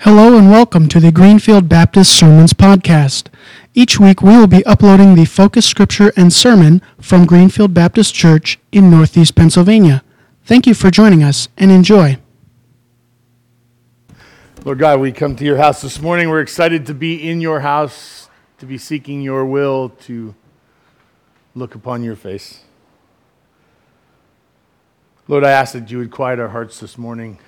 Hello and welcome to the Greenfield Baptist Sermons Podcast. Each week we will be uploading the focus scripture and sermon from Greenfield Baptist Church in Northeast Pennsylvania. Thank you for joining us and enjoy. Lord God, we come to your house this morning. We're excited to be in your house, to be seeking your will, to look upon your face. Lord, I ask that you would quiet our hearts this morning.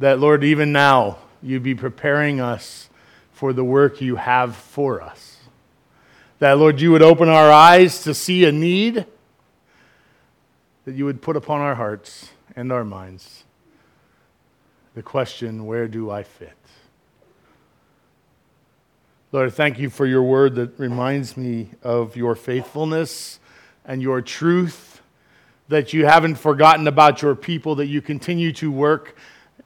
That, Lord, even now, you be preparing us for the work you have for us. That, Lord, you would open our eyes to see a need that you would put upon our hearts and our minds the question, where do I fit? Lord, thank you for your word that reminds me of your faithfulness and your truth, that you haven't forgotten about your people, that you continue to work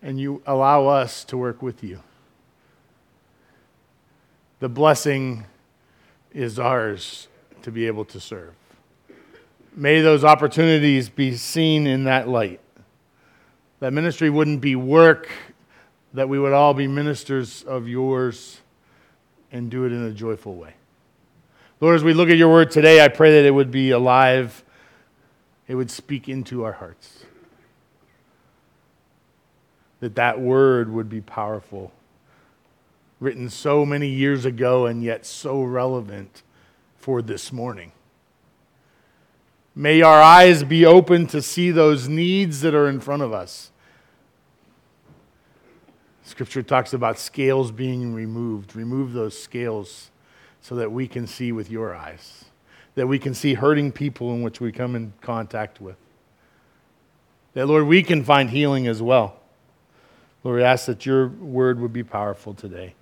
and you allow us to work with you. The blessing is ours to be able to serve. May those opportunities be seen in that light. That ministry wouldn't be work, that we would all be ministers of yours and do it in a joyful way. Lord, as we look at your word today, I pray that it would be alive, it would speak into our hearts that that word would be powerful. Written so many years ago and yet so relevant for this morning. May our eyes be open to see those needs that are in front of us. Scripture talks about scales being removed. Remove those scales so that we can see with your eyes, that we can see hurting people in which we come in contact with. That, Lord, we can find healing as well. Lord, we ask that your word would be powerful today.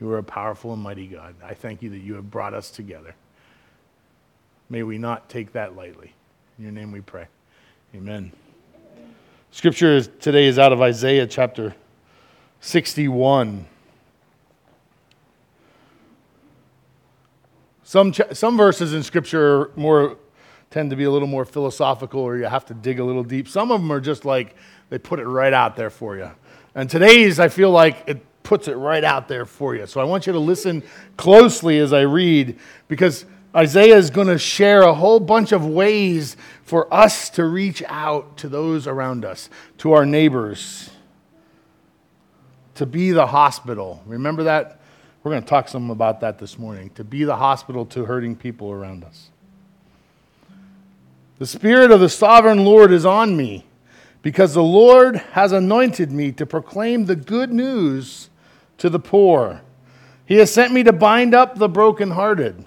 You are a powerful and mighty God. I thank you that you have brought us together. May we not take that lightly. In your name we pray. Amen. Scripture today is out of Isaiah chapter 61. Some, some verses in Scripture more tend to be a little more philosophical or you have to dig a little deep. Some of them are just like they put it right out there for you. And today's, I feel like it puts it right out there for you. So I want you to listen closely as I read because Isaiah is going to share a whole bunch of ways for us to reach out to those around us, to our neighbors, to be the hospital. Remember that? We're going to talk some about that this morning. To be the hospital to hurting people around us. The Spirit of the sovereign Lord is on me because the Lord has anointed me to proclaim the good news to the poor. He has sent me to bind up the brokenhearted,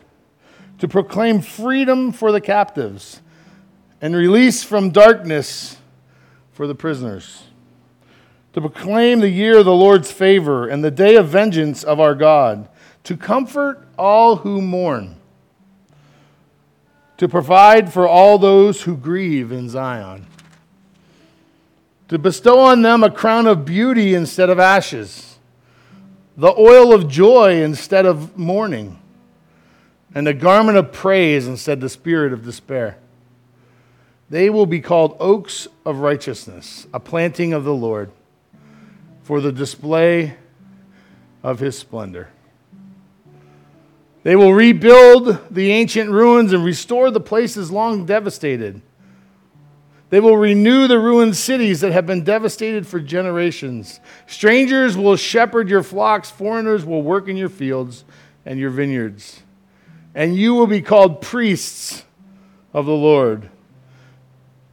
to proclaim freedom for the captives, and release from darkness for the prisoners, to proclaim the year of the Lord's favor and the day of vengeance of our God, to comfort all who mourn, to provide for all those who grieve in Zion to bestow on them a crown of beauty instead of ashes, the oil of joy instead of mourning, and a garment of praise instead of the spirit of despair. They will be called oaks of righteousness, a planting of the Lord, for the display of his splendor. They will rebuild the ancient ruins and restore the places long devastated they will renew the ruined cities that have been devastated for generations. Strangers will shepherd your flocks, foreigners will work in your fields and your vineyards. And you will be called priests of the Lord.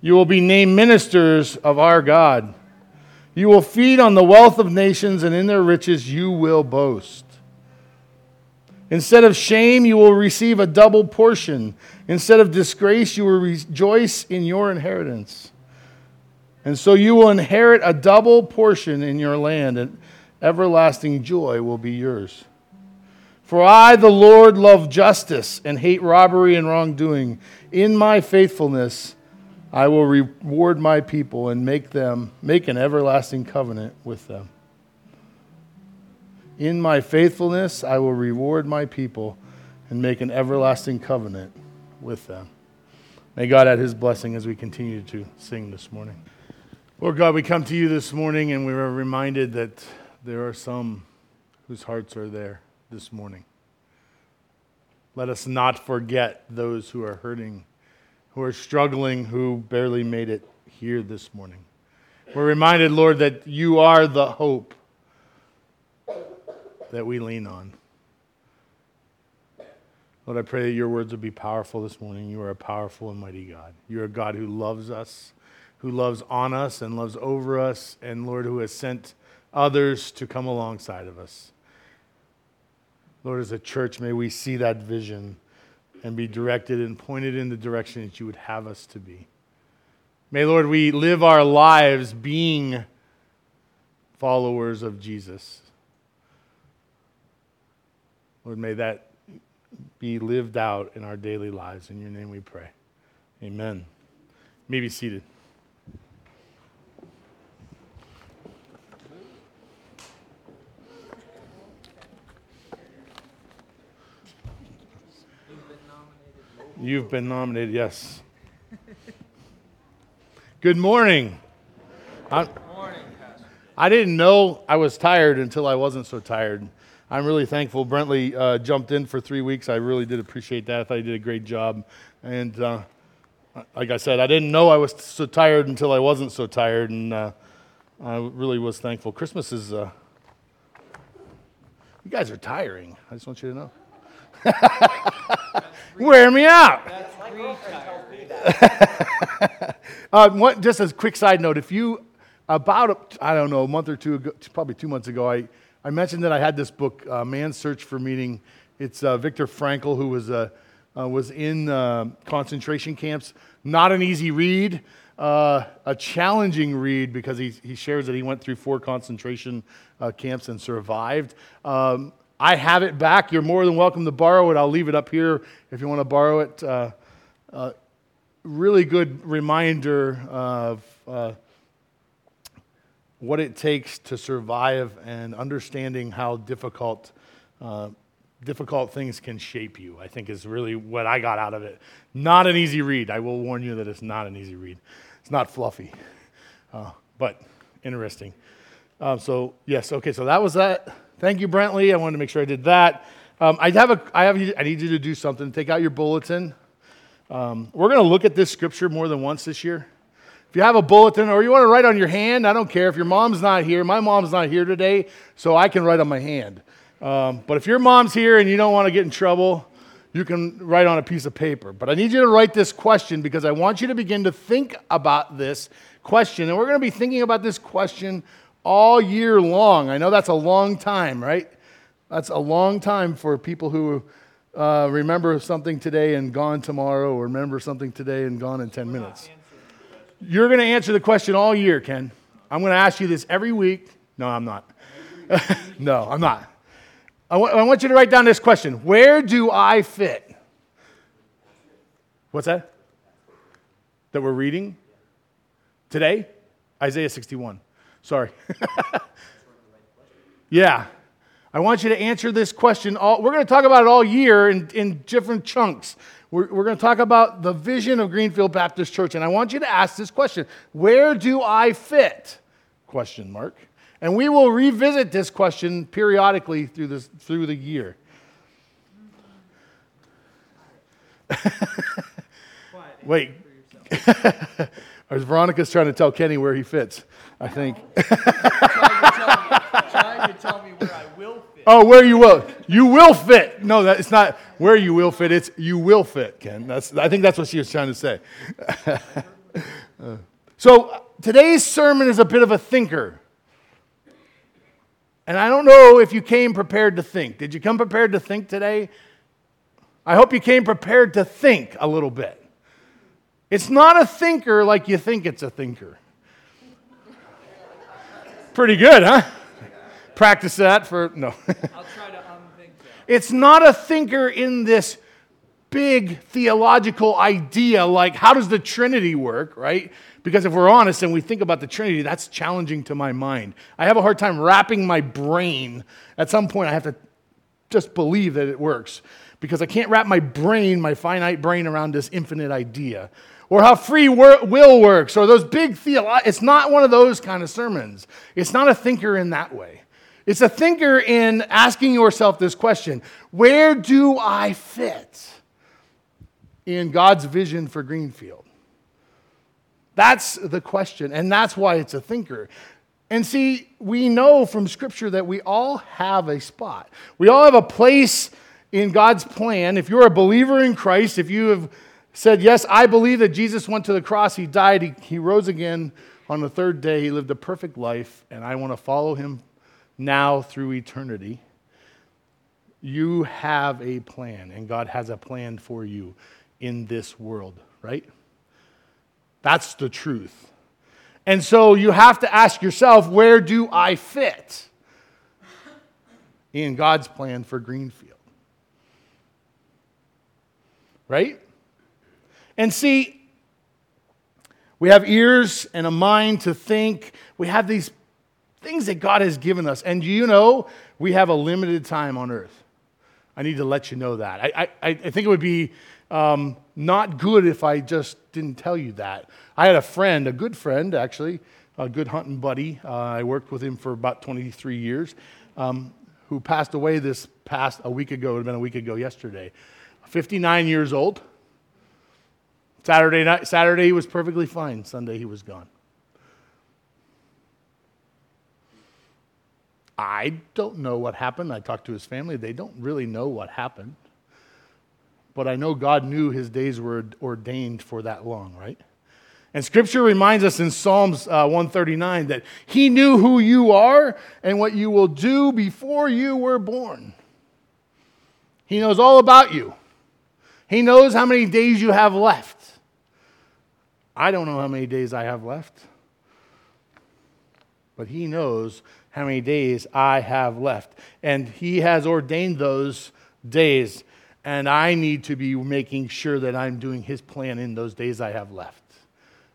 You will be named ministers of our God. You will feed on the wealth of nations, and in their riches you will boast. Instead of shame, you will receive a double portion. Instead of disgrace, you will rejoice in your inheritance. And so you will inherit a double portion in your land, and everlasting joy will be yours. For I, the Lord, love justice and hate robbery and wrongdoing. In my faithfulness, I will reward my people and make them make an everlasting covenant with them. In my faithfulness, I will reward my people and make an everlasting covenant with them. May God add his blessing as we continue to sing this morning. Lord God, we come to you this morning and we are reminded that there are some whose hearts are there this morning. Let us not forget those who are hurting, who are struggling, who barely made it here this morning. We're reminded, Lord, that you are the hope that we lean on. Lord, I pray that your words will be powerful this morning. You are a powerful and mighty God. You're a God who loves us who loves on us and loves over us, and Lord, who has sent others to come alongside of us. Lord, as a church, may we see that vision and be directed and pointed in the direction that you would have us to be. May, Lord, we live our lives being followers of Jesus. Lord, may that be lived out in our daily lives. In your name we pray. Amen. You may be seated. You've been nominated, yes. Good morning. I, morning, I didn't know I was tired until I wasn't so tired. I'm really thankful Brentley uh, jumped in for three weeks. I really did appreciate that. I thought he did a great job. And uh, like I said, I didn't know I was so tired until I wasn't so tired. And uh, I really was thankful. Christmas is, uh, you guys are tiring. I just want you to know. Wear me out. uh, what, just as a quick side note, if you, about, I don't know, a month or two ago, probably two months ago, I, I mentioned that I had this book, uh, Man's Search for Meaning. It's uh, Viktor Frankl, who was, uh, uh was in uh, concentration camps. Not an easy read, uh, a challenging read because he, he shares that he went through four concentration camps and survived. Um, I have it back. You're more than welcome to borrow it. I'll leave it up here if you want to borrow it. Really good reminder of what it takes to survive and understanding how difficult uh, difficult things can shape you. I think is really what I got out of it. Not an easy read. I will warn you that it's not an easy read. It's not fluffy, uh, but interesting. Um, so yes, okay. So that was that. Thank you, Brentley. I wanted to make sure I did that. Um, I have a, I have, I need you to do something. Take out your bulletin. Um, we're going to look at this scripture more than once this year. If you have a bulletin or you want to write on your hand, I don't care. If your mom's not here, my mom's not here today, so I can write on my hand. Um, but if your mom's here and you don't want to get in trouble, you can write on a piece of paper. But I need you to write this question because I want you to begin to think about this question. And we're going to be thinking about this question all year long. I know that's a long time, right? That's a long time for people who uh, remember something today and gone tomorrow, or remember something today and gone in 10 minutes. You're going to answer the question all year, Ken. I'm going to ask you this every week. No, I'm not. no, I'm not. I, w- I want you to write down this question Where do I fit? What's that? That we're reading today? Isaiah 61. Sorry. yeah. I want you to answer this question. All, we're going to talk about it all year in, in different chunks. We're, we're going to talk about the vision of Greenfield Baptist Church. And I want you to ask this question Where do I fit? Question mark. And we will revisit this question periodically through, this, through the year. Wait. As Veronica's trying to tell Kenny where he fits. I think. Oh. trying to tell me where I will fit. Oh, where you will. You will fit. No, that, it's not where you will fit. It's you will fit, Ken. That's, I think that's what she was trying to say. so today's sermon is a bit of a thinker. And I don't know if you came prepared to think. Did you come prepared to think today? I hope you came prepared to think a little bit. It's not a thinker like you think it's a thinker. Pretty good, huh? Practice that for, no. I'll try to unthink that. It's not a thinker in this big theological idea like how does the Trinity work, right? Because if we're honest and we think about the Trinity, that's challenging to my mind. I have a hard time wrapping my brain. At some point, I have to just believe that it works because I can't wrap my brain, my finite brain, around this infinite idea. or how free will works or those big theological. It's not one of those kind of sermons. It's not a thinker in that way. It's a thinker in asking yourself this question Where do I fit in God's vision for Greenfield? That's the question, and that's why it's a thinker. And see, we know from Scripture that we all have a spot. We all have a place in God's plan. If you're a believer in Christ, if you have said, Yes, I believe that Jesus went to the cross, He died, He, he rose again on the third day, He lived a perfect life, and I want to follow Him now through eternity. You have a plan, and God has a plan for you in this world, right? That's the truth. And so you have to ask yourself, where do I fit in God's plan for Greenfield? Right? And see, we have ears and a mind to think. We have these things that God has given us. And you know, we have a limited time on earth. I need to let you know that. I, I, I think it would be um, not good if I just didn't tell you that. I had a friend, a good friend actually, a good hunting buddy. Uh, I worked with him for about 23 years, um, who passed away this past a week ago. It would have been a week ago yesterday. 59 years old. Saturday night, Saturday he was perfectly fine. Sunday he was gone. I don't know what happened. I talked to his family. They don't really know what happened. But I know God knew his days were ordained for that long, right? And scripture reminds us in Psalms uh, 139 that he knew who you are and what you will do before you were born. He knows all about you. He knows how many days you have left. I don't know how many days I have left, but he knows how many days I have left. And he has ordained those days and I need to be making sure that I'm doing His plan in those days I have left.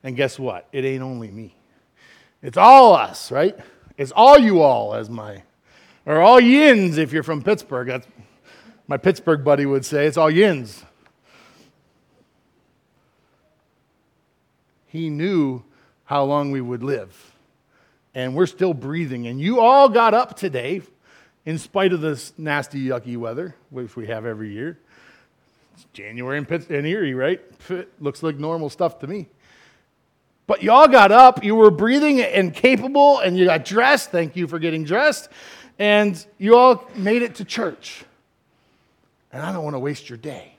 And guess what? It ain't only me, it's all us, right? It's all you all, as my, or all yins if you're from Pittsburgh. That's my Pittsburgh buddy would say. It's all yins. He knew how long we would live. And we're still breathing. And you all got up today in spite of this nasty, yucky weather, which we have every year. It's January in, Pitt- in Erie, right? looks like normal stuff to me. But y'all got up, you were breathing and capable, and you got dressed. Thank you for getting dressed. And you all made it to church. And I don't want to waste your day.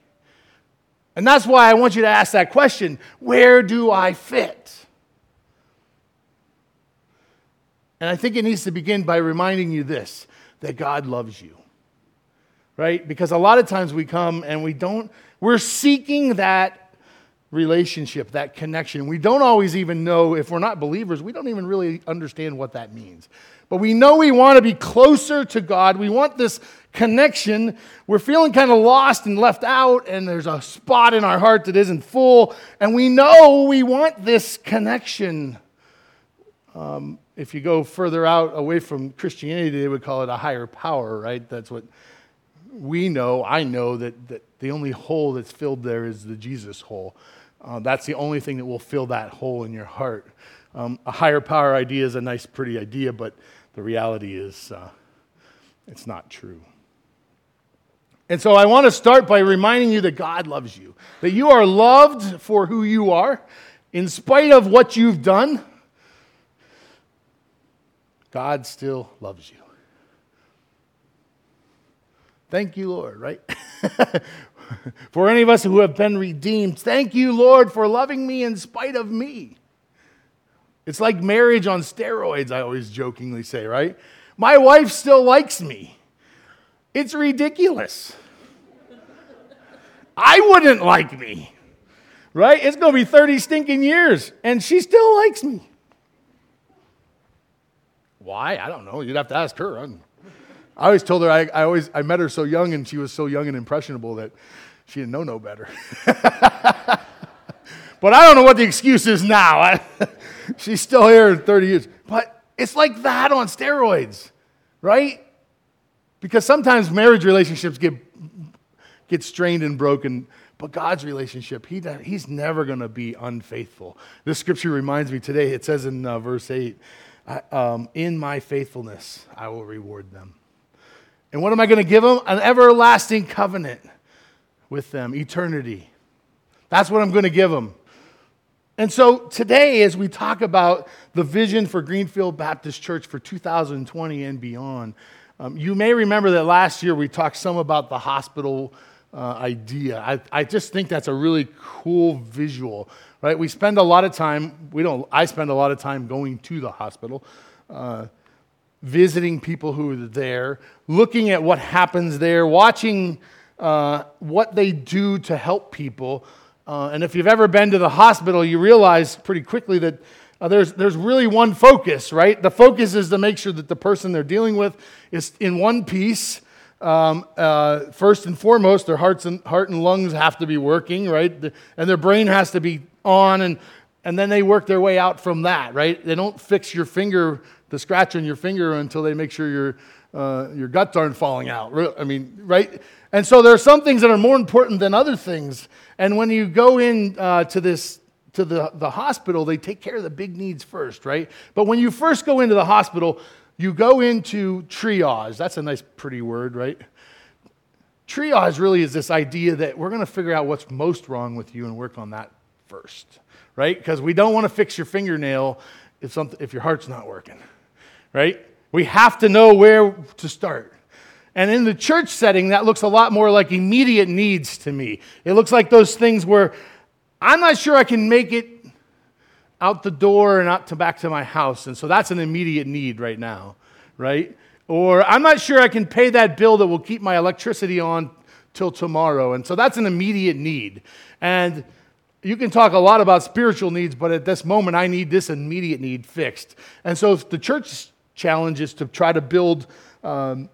And that's why I want you to ask that question where do I fit? And I think it needs to begin by reminding you this that God loves you. Right? Because a lot of times we come and we don't, we're seeking that relationship, that connection. We don't always even know, if we're not believers, we don't even really understand what that means. But we know we want to be closer to God. We want this connection. We're feeling kind of lost and left out, and there's a spot in our heart that isn't full. And we know we want this connection. Um, if you go further out away from Christianity, they would call it a higher power, right? That's what we know. I know that, that the only hole that's filled there is the Jesus hole. Uh, that's the only thing that will fill that hole in your heart. Um, a higher power idea is a nice, pretty idea, but the reality is uh, it's not true. And so I want to start by reminding you that God loves you, that you are loved for who you are, in spite of what you've done God still loves you. Thank you, Lord, right? for any of us who have been redeemed, thank you, Lord, for loving me in spite of me. It's like marriage on steroids, I always jokingly say, right? My wife still likes me. It's ridiculous. I wouldn't like me, right? It's going to be 30 stinking years, and she still likes me. Why? I don't know. You'd have to ask her. I'm, i always told her I, I, always I met her so young and she was so young and impressionable that she didn't know no better. but I don't know what the excuse is now. I, she's still here in 30 years. But it's like that on steroids, right? Because sometimes marriage relationships get, get strained and broken But God's relationship, he, He's never going to be unfaithful. This scripture reminds me today, it says in uh, verse 8, um, In my faithfulness, I will reward them. And what am I going to give them? An everlasting covenant with them, eternity. That's what I'm going to give them. And so today, as we talk about the vision for Greenfield Baptist Church for 2020 and beyond, um, you may remember that last year we talked some about the hospital uh, idea. I, I just think that's a really cool visual, right? We spend a lot of time, we don't, I spend a lot of time going to the hospital, uh, visiting people who are there, looking at what happens there, watching uh, what they do to help people. Uh, and if you've ever been to the hospital, you realize pretty quickly that uh, there's, there's really one focus, right? The focus is to make sure that the person they're dealing with is in one piece. Um, uh, first and foremost, their hearts and, heart and lungs have to be working, right? The, and their brain has to be on, and, and then they work their way out from that, right? They don't fix your finger, the scratch on your finger, until they make sure your, uh, your guts aren't falling out. I mean, right? And so there are some things that are more important than other things. And when you go in uh, to this to the, the hospital, they take care of the big needs first, right? But when you first go into the hospital, you go into triage. That's a nice, pretty word, right? Triage really is this idea that we're going to figure out what's most wrong with you and work on that first, right? Because we don't want to fix your fingernail if, something, if your heart's not working, right? We have to know where to start. And in the church setting, that looks a lot more like immediate needs to me. It looks like those things where I'm not sure I can make it out the door and out to back to my house. And so that's an immediate need right now, right? Or I'm not sure I can pay that bill that will keep my electricity on till tomorrow. And so that's an immediate need. And you can talk a lot about spiritual needs, but at this moment, I need this immediate need fixed. And so the church's challenge is to try to build um,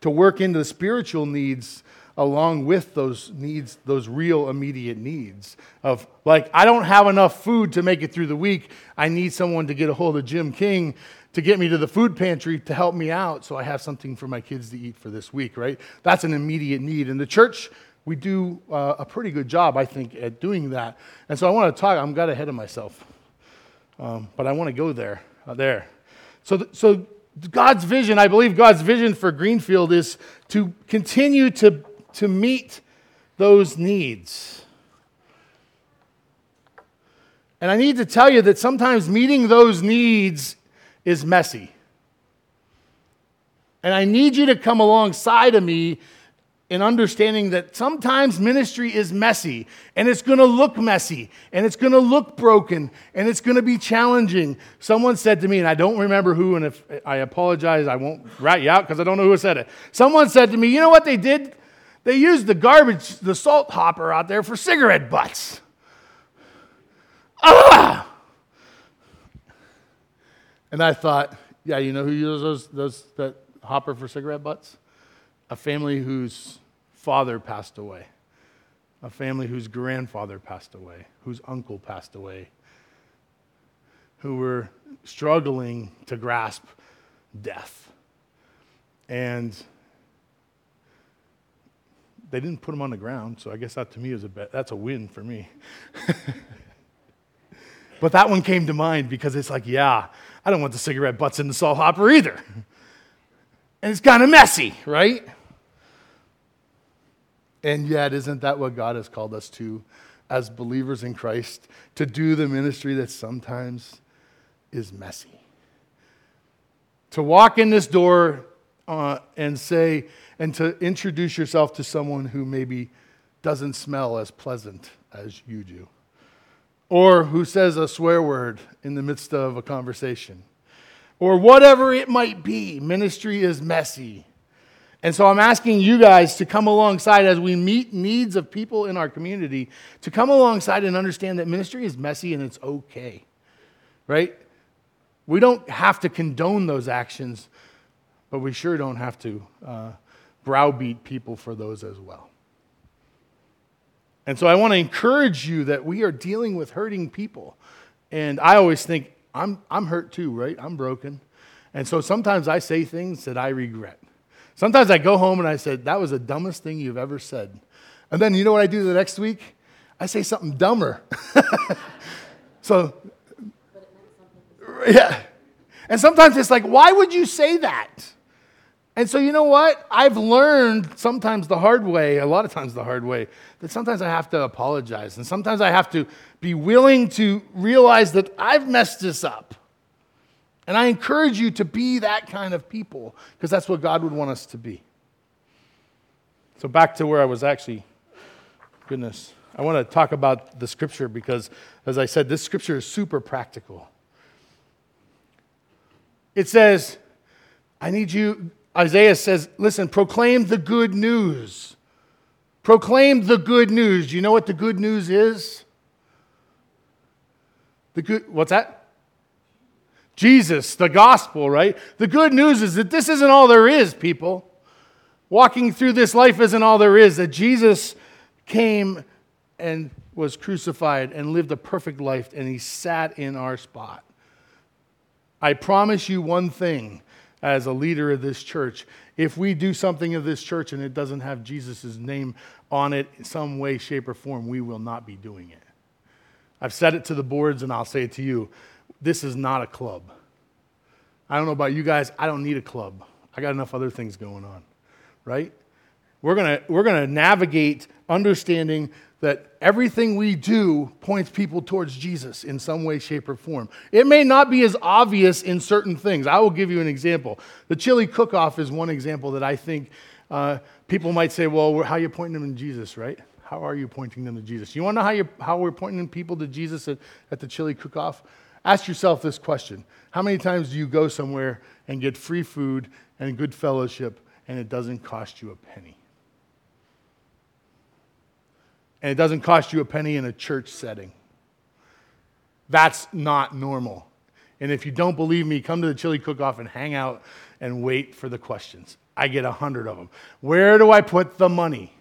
to work into the spiritual needs along with those needs, those real immediate needs of like, I don't have enough food to make it through the week. I need someone to get a hold of Jim King to get me to the food pantry to help me out so I have something for my kids to eat for this week, right? That's an immediate need. And the church, we do uh, a pretty good job, I think, at doing that. And so I want to talk, I'm got ahead of myself, um, but I want to go there. Uh, there. So, th- so God's vision, I believe God's vision for Greenfield is to continue to, to meet those needs. And I need to tell you that sometimes meeting those needs is messy. And I need you to come alongside of me in understanding that sometimes ministry is messy and it's going to look messy and it's going to look broken and it's going to be challenging. Someone said to me, and I don't remember who, and if I apologize, I won't rat you out because I don't know who said it. Someone said to me, You know what they did? They used the garbage, the salt hopper out there for cigarette butts. Ah! And I thought, yeah, you know who uses those, those that hopper for cigarette butts? a family whose father passed away, a family whose grandfather passed away, whose uncle passed away, who were struggling to grasp death. And they didn't put him on the ground, so I guess that to me is a bet. That's a win for me. but that one came to mind because it's like, yeah, I don't want the cigarette butts in the salt hopper either. And it's kind of messy, right? And yet, isn't that what God has called us to as believers in Christ? To do the ministry that sometimes is messy. To walk in this door uh, and say, and to introduce yourself to someone who maybe doesn't smell as pleasant as you do, or who says a swear word in the midst of a conversation, or whatever it might be. Ministry is messy. And so I'm asking you guys to come alongside as we meet needs of people in our community, to come alongside and understand that ministry is messy and it's okay, right? We don't have to condone those actions, but we sure don't have to uh, browbeat people for those as well. And so I want to encourage you that we are dealing with hurting people. And I always think, I'm, I'm hurt too, right? I'm broken. And so sometimes I say things that I regret. Sometimes I go home and I said, That was the dumbest thing you've ever said. And then you know what I do the next week? I say something dumber. so, yeah. And sometimes it's like, why would you say that? And so, you know what? I've learned sometimes the hard way, a lot of times the hard way, that sometimes I have to apologize. And sometimes I have to be willing to realize that I've messed this up. And I encourage you to be that kind of people because that's what God would want us to be. So, back to where I was actually, goodness, I want to talk about the scripture because, as I said, this scripture is super practical. It says, I need you, Isaiah says, listen, proclaim the good news. Proclaim the good news. Do you know what the good news is? The good, what's that? Jesus, the gospel, right? The good news is that this isn't all there is, people. Walking through this life isn't all there is, that Jesus came and was crucified and lived a perfect life, and he sat in our spot. I promise you one thing as a leader of this church if we do something of this church and it doesn't have Jesus' name on it in some way, shape, or form, we will not be doing it. I've said it to the boards and I'll say it to you. This is not a club. I don't know about you guys, I don't need a club. I got enough other things going on, right? We're going to we're going to navigate understanding that everything we do points people towards Jesus in some way, shape, or form. It may not be as obvious in certain things. I will give you an example. The chili cook off is one example that I think uh, people might say, well, how are you pointing them to Jesus, right? How are you pointing them to Jesus? You want to know how, you how we're pointing people to Jesus at, at the chili cook off? Ask yourself this question How many times do you go somewhere and get free food and good fellowship and it doesn't cost you a penny? And it doesn't cost you a penny in a church setting. That's not normal. And if you don't believe me, come to the chili cook off and hang out and wait for the questions. I get a hundred of them. Where do I put the money?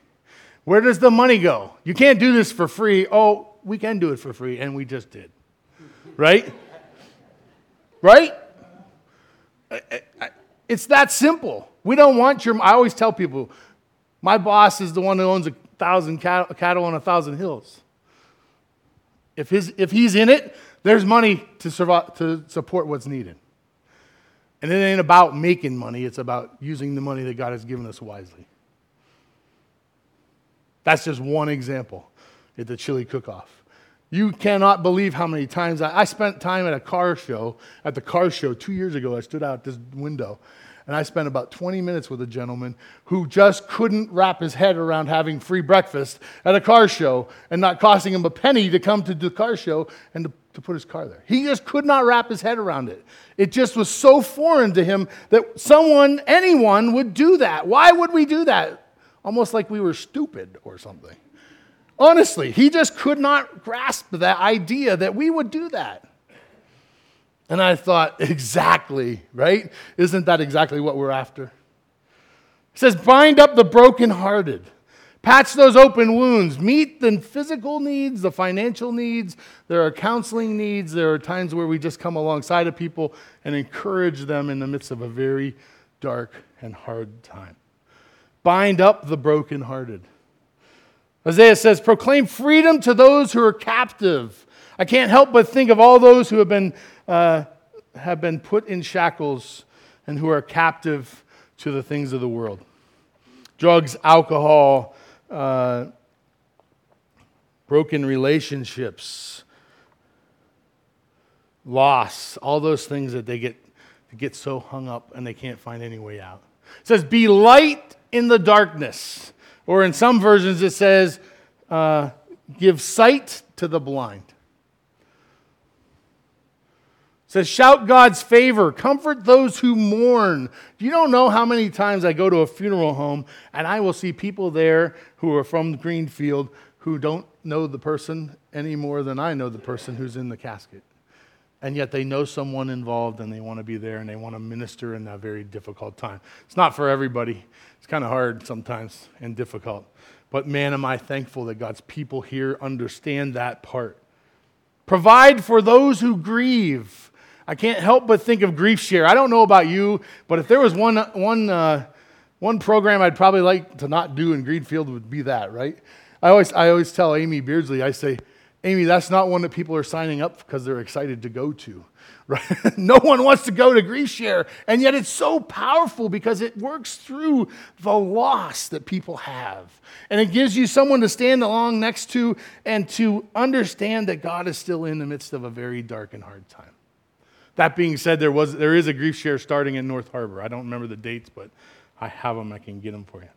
Where does the money go? You can't do this for free. Oh, we can do it for free, and we just did. Right? Right? It's that simple. We don't want your. I always tell people, my boss is the one who owns a thousand cattle on a thousand hills. If, his, if he's in it, there's money to, survive, to support what's needed. And it ain't about making money, it's about using the money that God has given us wisely. That's just one example at the chili cook off. You cannot believe how many times I, I, spent time at a car show, at the car show two years ago. I stood out this window and I spent about 20 minutes with a gentleman who just couldn't wrap his head around having free breakfast at a car show and not costing him a penny to come to the car show and to, to put his car there. He just could not wrap his head around it. It just was so foreign to him that someone, anyone, would do that. Why would we do that? almost like we were stupid or something. Honestly, he just could not grasp that idea that we would do that. And I thought, exactly, right? Isn't that exactly what we're after? It says, bind up the brokenhearted, patch those open wounds, meet the physical needs, the financial needs. There are counseling needs. There are times where we just come alongside of people and encourage them in the midst of a very dark and hard time bind up the brokenhearted. Isaiah says, proclaim freedom to those who are captive. I can't help but think of all those who have been, uh, have been put in shackles and who are captive to the things of the world drugs, alcohol, uh, broken relationships, loss, all those things that they get, they get so hung up and they can't find any way out. It says, Be light in the darkness. Or in some versions, it says, uh, Give sight to the blind. It says, Shout God's favor, comfort those who mourn. You don't know how many times I go to a funeral home and I will see people there who are from Greenfield who don't know the person any more than I know the person who's in the casket and yet they know someone involved and they want to be there and they want to minister in that very difficult time. It's not for everybody. It's kind of hard sometimes and difficult. But man, am I thankful that God's people here understand that part. Provide for those who grieve. I can't help but think of grief share. I don't know about you, but if there was one, one uh, One program I'd probably like to not do in Greenfield would be that, right? I always, I always tell Amy Beardsley, I say, Amy, that's not one that people are signing up because they're excited to go to. Right? no one wants to go to grief share, and yet it's so powerful because it works through the loss that people have. And it gives you someone to stand along next to and to understand that God is still in the midst of a very dark and hard time. That being said, there, was, there is a grief share starting in North Harbor. I don't remember the dates, but I have them. I can get them for you.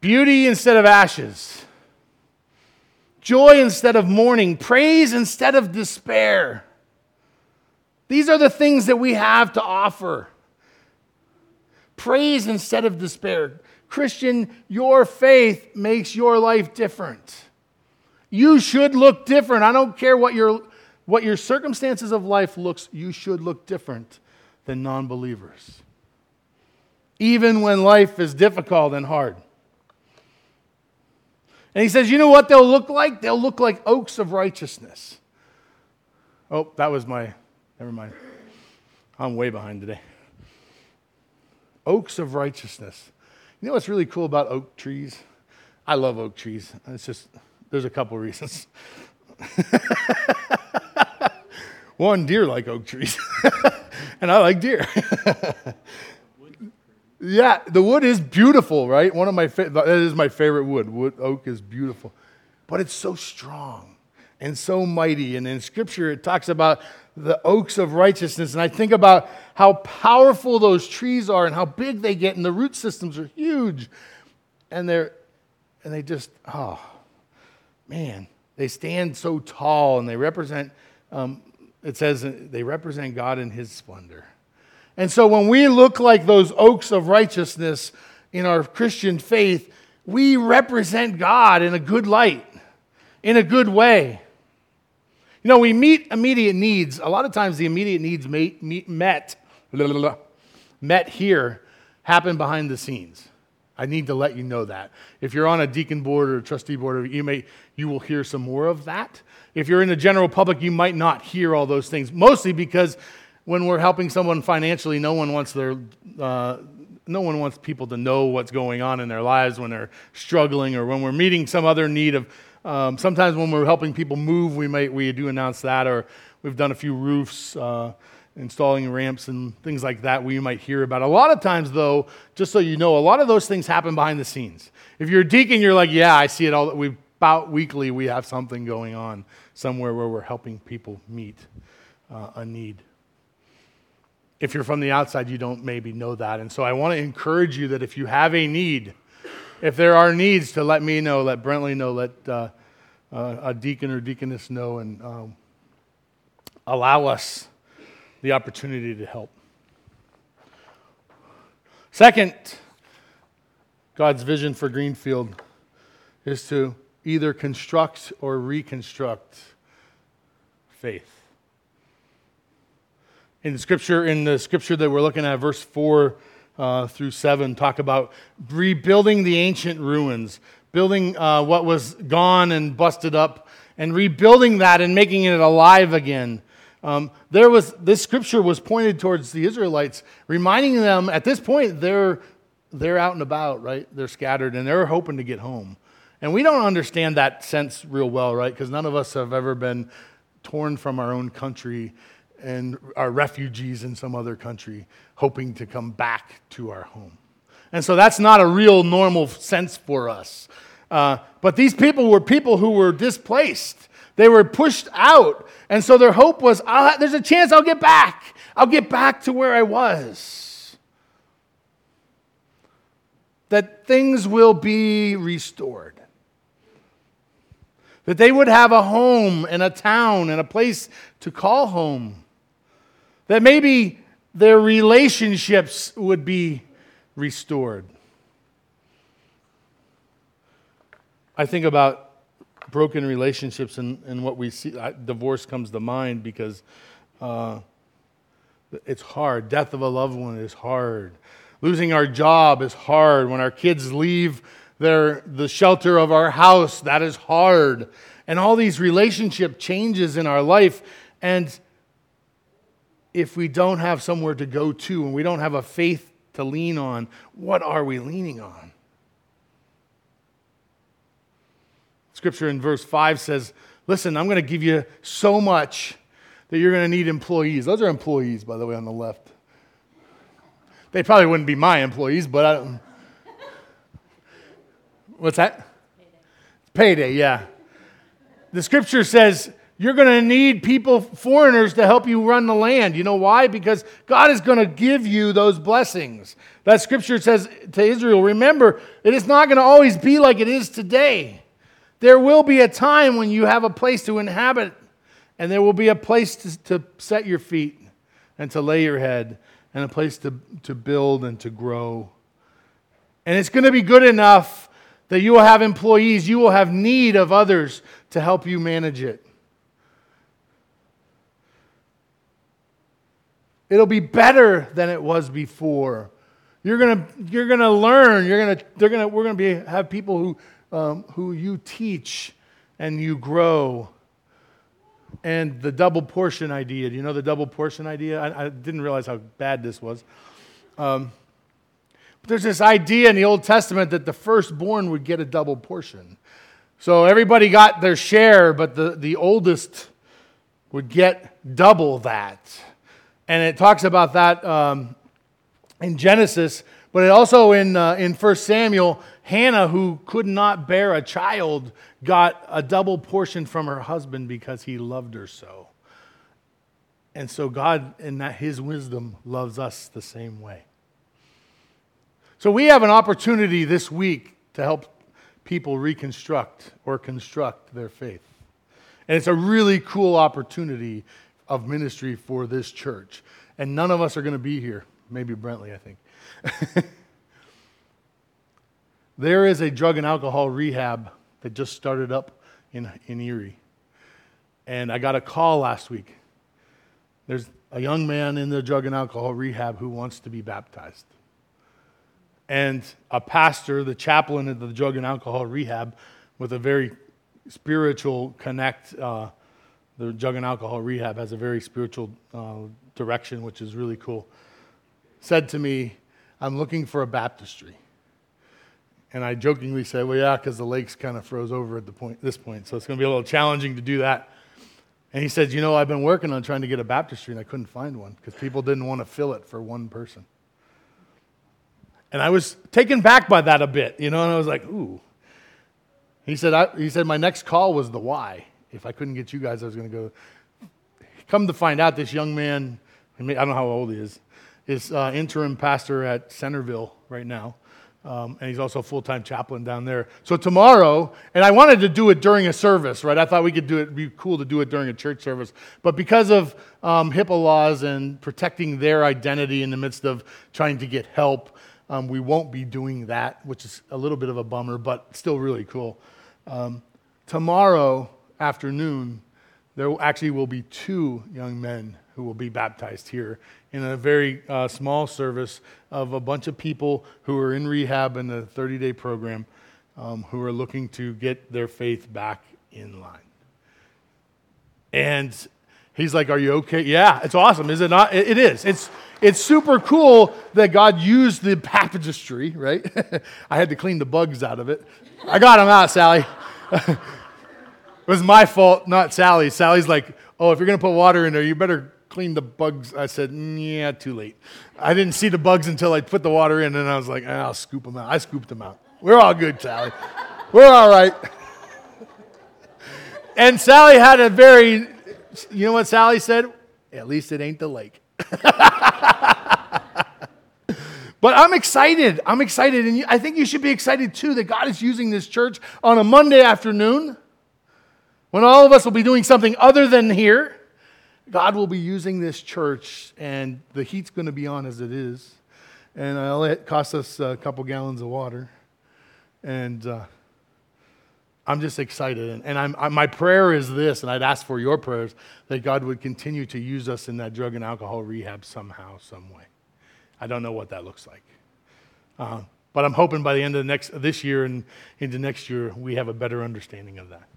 Beauty instead of ashes joy instead of mourning, praise instead of despair. These are the things that we have to offer. Praise instead of despair. Christian, your faith makes your life different. You should look different. I don't care what your, what your circumstances of life looks, you should look different than non believers. Even when life is difficult and hard. And he says, You know what they'll look like? They'll look like oaks of righteousness. Oh, that was my, never mind. I'm way behind today. Oaks of righteousness. You know what's really cool about oak trees? I love oak trees. It's just, there's a couple reasons. One, deer like oak trees, and I like deer. Yeah, the wood is beautiful, right? One of my fa- that is my favorite wood. Wood oak is beautiful, but it's so strong and so mighty. And in Scripture, it talks about the oaks of righteousness, and I think about how powerful those trees are and how big they get, and the root systems are huge, and they're and they just oh man, they stand so tall, and they represent. Um, it says they represent God in His splendor. And so when we look like those oaks of righteousness in our Christian faith, we represent God in a good light, in a good way. You know, we meet immediate needs. A lot of times, the immediate needs met, met, met here happen behind the scenes. I need to let you know that. If you're on a deacon board or a trustee board, you may you will hear some more of that. If you're in the general public, you might not hear all those things, mostly because when we're helping someone financially, no one wants their uh, no one wants people to know what's going on in their lives when they're struggling or when we're meeting some other need of um, sometimes when we're helping people move we might we do announce that or we've done a few roofs uh, installing ramps and things like that we might hear about. A lot of times though just so you know a lot of those things happen behind the scenes. If you're a deacon you're like yeah i see it all. We about weekly we have something going on somewhere where we're helping people meet uh, a need. If you're from the outside, you don't maybe know that. And so I want to encourage you that if you have a need, if there are needs, to let me know, let Brentley know, let uh, uh, a deacon or deaconess know, and um, allow us the opportunity to help. Second, God's vision for Greenfield is to either construct or reconstruct faith in the scripture in the scripture that we're looking at verse 4 uh, through 7 talk about rebuilding the ancient ruins building uh, what was gone and busted up and rebuilding that and making it alive again um, there was this scripture was pointed towards the israelites reminding them at this point they're they're out and about right they're scattered and they're hoping to get home and we don't understand that sense real well right because none of us have ever been torn from our own country and are refugees in some other country hoping to come back to our home. And so that's not a real normal sense for us. Uh, but these people were people who were displaced. They were pushed out. And so their hope was there's a chance I'll get back. I'll get back to where I was. That things will be restored. That they would have a home and a town and a place to call home that maybe their relationships would be restored. I think about broken relationships and, and what we see. Divorce comes to mind because uh, it's hard. Death of a loved one is hard. Losing our job is hard. When our kids leave their, the shelter of our house, that is hard. And all these relationship changes in our life. And if we don't have somewhere to go to and we don't have a faith to lean on. What are we leaning on? Scripture in verse 5 says, Listen, I'm going to give you so much that you're going to need employees. Those are employees, by the way, on the left. They probably wouldn't be my employees, but I don't. What's that? Payday, Payday yeah. The scripture says you're going to need people, foreigners, to help you run the land. You know why? Because God is going to give you those blessings. That scripture says to Israel, remember, it is not going to always be like it is today. There will be a time when you have a place to inhabit, and there will be a place to, to set your feet and to lay your head, and a place to, to build and to grow. And it's going to be good enough that you will have employees, you will have need of others to help you manage it. It'll be better than it was before. You're gonna, you're gonna learn. You're gonna, they're gonna, we're gonna be, have people who, um, who you teach and you grow. And the double portion idea. Do you know the double portion idea? I, I didn't realize how bad this was. Um, but there's this idea in the Old Testament that the firstborn would get a double portion. So everybody got their share, but the, the oldest would get double that. And it talks about that um, in Genesis, but it also in, uh, in 1 Samuel, Hannah, who could not bear a child, got a double portion from her husband because he loved her so. And so God, in that his wisdom, loves us the same way. So we have an opportunity this week to help people reconstruct or construct their faith. And it's a really cool opportunity of ministry for this church. And none of us are going to be here. Maybe Brentley, I think. there is a drug and alcohol rehab that just started up in, in Erie. And I got a call last week. There's a young man in the drug and alcohol rehab who wants to be baptized. And a pastor, the chaplain of the drug and alcohol rehab, with a very spiritual connect, uh, the drug and alcohol rehab has a very spiritual uh, direction, which is really cool, said to me, I'm looking for a baptistry. And I jokingly said, Well, yeah, because the lake's kind of froze over at the point, this point, so it's going to be a little challenging to do that. And he said, You know, I've been working on trying to get a baptistry, and I couldn't find one because people didn't want to fill it for one person. And I was taken back by that a bit, you know, and I was like, Ooh. He said, I, he said, My next call was the Y if I couldn't get you guys, I was going to go. Come to find out, this young man, I don't know how old he is, is uh, interim pastor at Centerville right now. Um, and he's also a full time chaplain down there. So tomorrow, and I wanted to do it during a service, right? I thought we could do it, be cool to do it during a church service. But because of um, HIPAA laws and protecting their identity in the midst of trying to get help, um, we won't be doing that, which is a little bit of a bummer, but still really cool. Um, tomorrow, afternoon, there actually will be two young men who will be baptized here in a very uh, small service of a bunch of people who are in rehab in the 30 day program um, who are looking to get their faith back in line. And he's like, Are you okay? Yeah, it's awesome, is it not? it, it is. It's, it's super cool that God used the baptistry, right? I had to clean the bugs out of it. I got them out, Sally. It was my fault, not Sally's. Sally's like, oh, if you're going to put water in there, you better clean the bugs. I said, yeah, too late. I didn't see the bugs until I put the water in, and I was like, ah, I'll scoop them out. I scooped them out. We're all good, Sally. We're all right. and Sally had a very, you know what Sally said? At least it ain't the lake. But I'm excited. I'm excited. And I think you should be excited too that God is using this church on a Monday afternoon when all of us will be doing something other than here, God will be using this church, and the heat's going to be on as it is. And it'll it cost us a couple gallons of water. And uh, I'm just excited. And, and I'm, I, my prayer is this, and I'd ask for your prayers, that God would continue to use us in that drug and alcohol rehab somehow, some way. I don't know what that looks like. Uh, but I'm hoping by the end of the next, this year and into next year, we have a better understanding of that.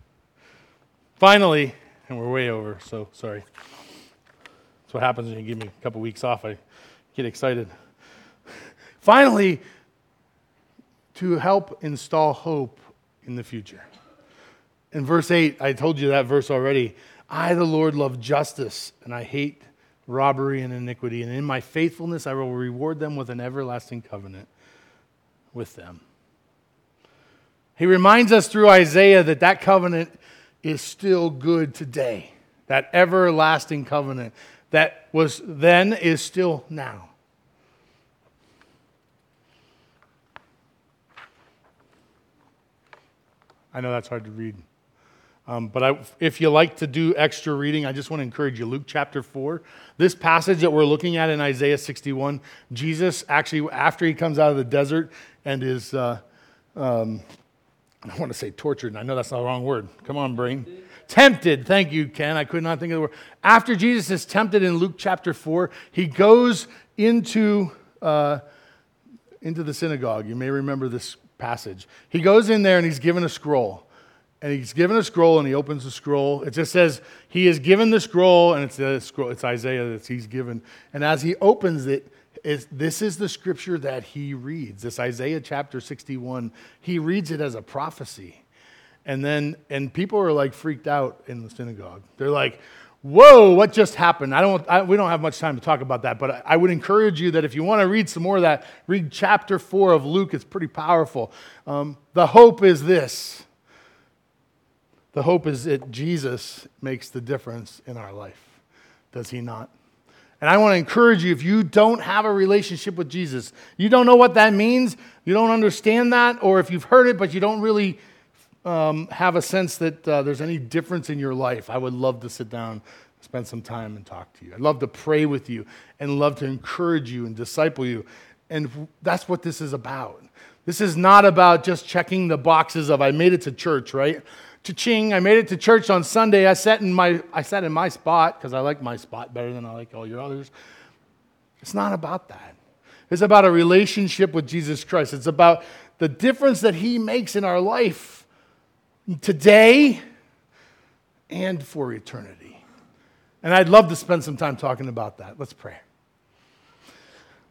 Finally, and we're way over, so sorry. That's what happens when you give me a couple weeks off. I get excited. Finally, to help install hope in the future. In verse 8, I told you that verse already. I, the Lord, love justice, and I hate robbery and iniquity. And in my faithfulness, I will reward them with an everlasting covenant with them. He reminds us through Isaiah that that covenant is still good today. That everlasting covenant that was then is still now. I know that's hard to read. Um, but I, if you like to do extra reading, I just want to encourage you. Luke chapter 4. This passage that we're looking at in Isaiah 61, Jesus actually, after he comes out of the desert and is, uh, um, I want to say tortured, and I know that's not the wrong word. Come on, brain. Tempted. Thank you, Ken. I could not think of the word. After Jesus is tempted in Luke chapter 4, he goes into, uh, into the synagogue. You may remember this passage. He goes in there and he's given a scroll and he's given a scroll and he opens the scroll. It just says he is given the scroll, and it's a scroll, it's Isaiah that he's given. And as he opens it, this is the scripture that he reads. This Isaiah chapter 61. He reads it as a prophecy. And then and people are like freaked out in the synagogue. They're like, whoa, what just happened? I don't, I, we don't have much time to talk about that, but I, I, would encourage you that if you want to read some more of that, read chapter 4 of Luke. It's pretty powerful. Um, the hope is this the hope is that Jesus makes the difference in our life. Does he not? And I want to encourage you if you don't have a relationship with Jesus, you don't know what that means, you don't understand that, or if you've heard it but you don't really um, have a sense that uh, there's any difference in your life, I would love to sit down, spend some time, and talk to you. I'd love to pray with you and love to encourage you and disciple you. And that's what this is about. This is not about just checking the boxes of I made it to church, right? Cha-ching, I made it to church on Sunday. I sat in my, I sat in my spot because I like my spot better than I like all your others. It's not about that. It's about a relationship with Jesus Christ. It's about the difference that he makes in our life today and for eternity. And I'd love to spend some time talking about that. Let's pray.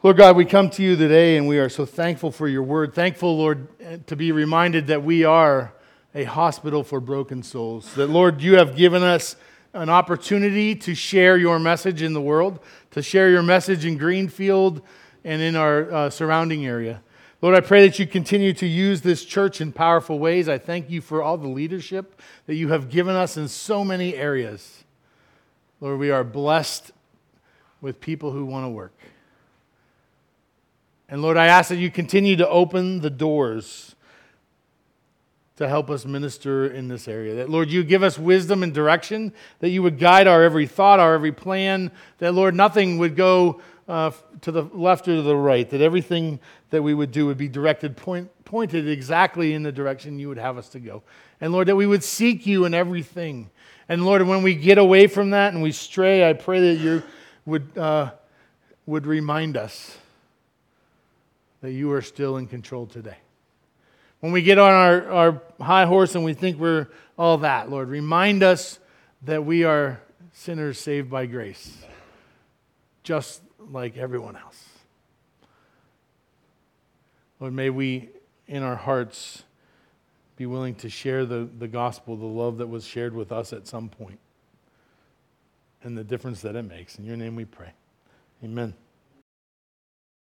Lord God, we come to you today and we are so thankful for your word. Thankful, Lord, to be reminded that we are a hospital for broken souls. That, Lord, you have given us an opportunity to share your message in the world, to share your message in Greenfield and in our uh, surrounding area. Lord, I pray that you continue to use this church in powerful ways. I thank you for all the leadership that you have given us in so many areas. Lord, we are blessed with people who want to work. And Lord, I ask that you continue to open the doors to help us minister in this area. That, Lord, you give us wisdom and direction, that you would guide our every thought, our every plan, that, Lord, nothing would go uh, to the left or to the right, that everything that we would do would be directed, point, pointed exactly in the direction you would have us to go. And, Lord, that we would seek you in everything. And, Lord, when we get away from that and we stray, I pray that you would, uh, would remind us that you are still in control today. When we get on our, our high horse and we think we're all that, Lord, remind us that we are sinners saved by grace, just like everyone else. Lord, may we in our hearts be willing to share the, the gospel, the love that was shared with us at some point, and the difference that it makes. In your name we pray. Amen.